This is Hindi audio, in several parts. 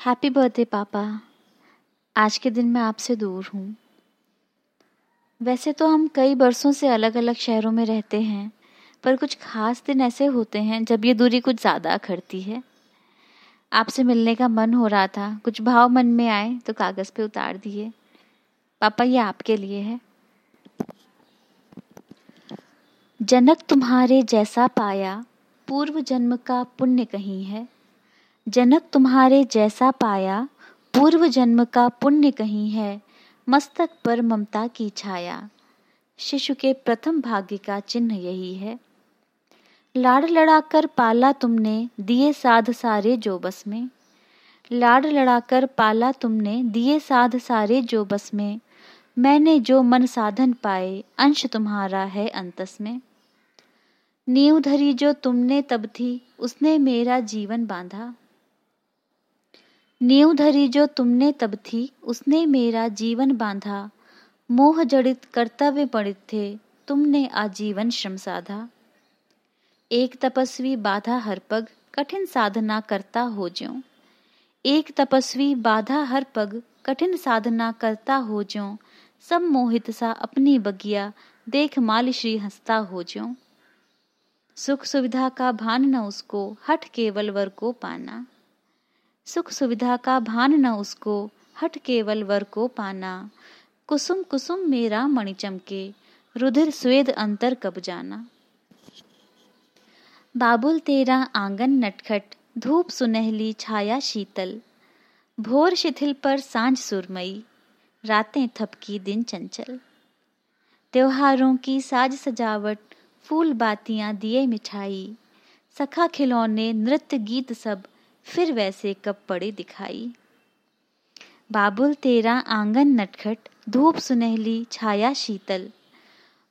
हैप्पी बर्थडे पापा आज के दिन मैं आपसे दूर हूँ। वैसे तो हम कई बरसों से अलग अलग शहरों में रहते हैं, पर कुछ खास दिन ऐसे होते हैं जब ये दूरी कुछ ज़्यादा अखड़ती है। आपसे मिलने का मन हो रहा था, कुछ भाव मन में आए तो कागज़ पे उतार दिए। पापा, ये आपके लिए है। जनक तुम्हारे जैसा पाया, पूर्व जन्म का पुण्य कहीं है? जनक तुम्हारे जैसा पाया, पूर्व जन्म का पुण्य कहीं है, मस्तक पर ममता की छाया। शिशु के प्रथम भाग्य का चिन्ह यही है। लाड़ लड़ाकर पाला तुमने दिए साध सारे जो बस में। लाड़ लड़ाकर पाला तुमने दिए साध सारे जो बस में। मैंने जो मन साधन पाए, अंश तुम्हारा है अंतस में। नींव धरी जो तुमने तब थी, उसने मेरा जीवन बांधा। नींव धरी जो तुमने तब थी, उसने मेरा जीवन बांधा। मोह जड़ित कर्तव्य पड़ित थे, तुमने आजीवन श्रम साधा। एक तपस्वी बाधा हर पग, कठिन साधना करता हो ज्यो। एक तपस्वी बाधा हर पग, कठिन साधना करता हो ज्यो। सब मोहित सा अपनी बगिया, देख माल श्री हंसता हो ज्यो। सुख सुविधा का भान न उसको, हट केवल वर को पाना। सुख सुविधा का भान न उसको, हट केवल वर को पाना। कुसुम कुसुम मेरा मणि चमके, रुधिर स्वेद अंतर कब जाना। बाबुल तेरा आँगन नटखट, धूप सुनहली छाया शीतल। भोर शिथिल पर साँझ सुरमई, रातें थपकी दिन चंचल। त्योहारों की साज सजावट, फूल बातियाँ दिए मिठाई। सखा खिलौने नृत्य गीत सब फिर वैसे कब पड़े दिखाई। बाबुल तेरा आँगन नटखट, धूप सुनहली छाया शीतल।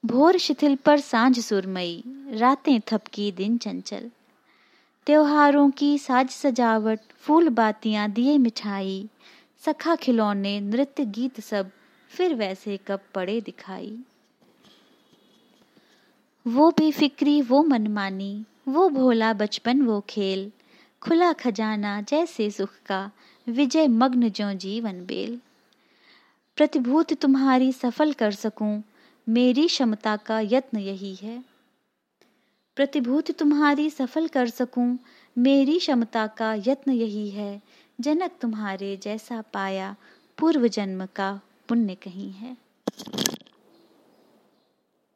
भोर शिथिल पर साँझ सुरमई, रातें थपकी दिन चंचल। त्योहारों की साज सजावट, फूल बातियाँ दिए मिठाई। सखा खिलौने नृत्य गीत सब फिर वैसे कब पड़े दिखाई। वो बेफिक्री, वो मनमानी, वो भोला बचपन, वो खेल। खुला खजाना जैसे सुख का विजय मग्न जो जीवन बेल। प्रतिभूत तुम्हारी सफल कर सकूँ, मेरी क्षमता का यत्न यही है। प्रतिभूति तुम्हारी सफल कर सकूँ, मेरी क्षमता का यत्न यही है। जनक तुम्हारे जैसा पाया पूर्व जन्म का पुण्य कहीं है।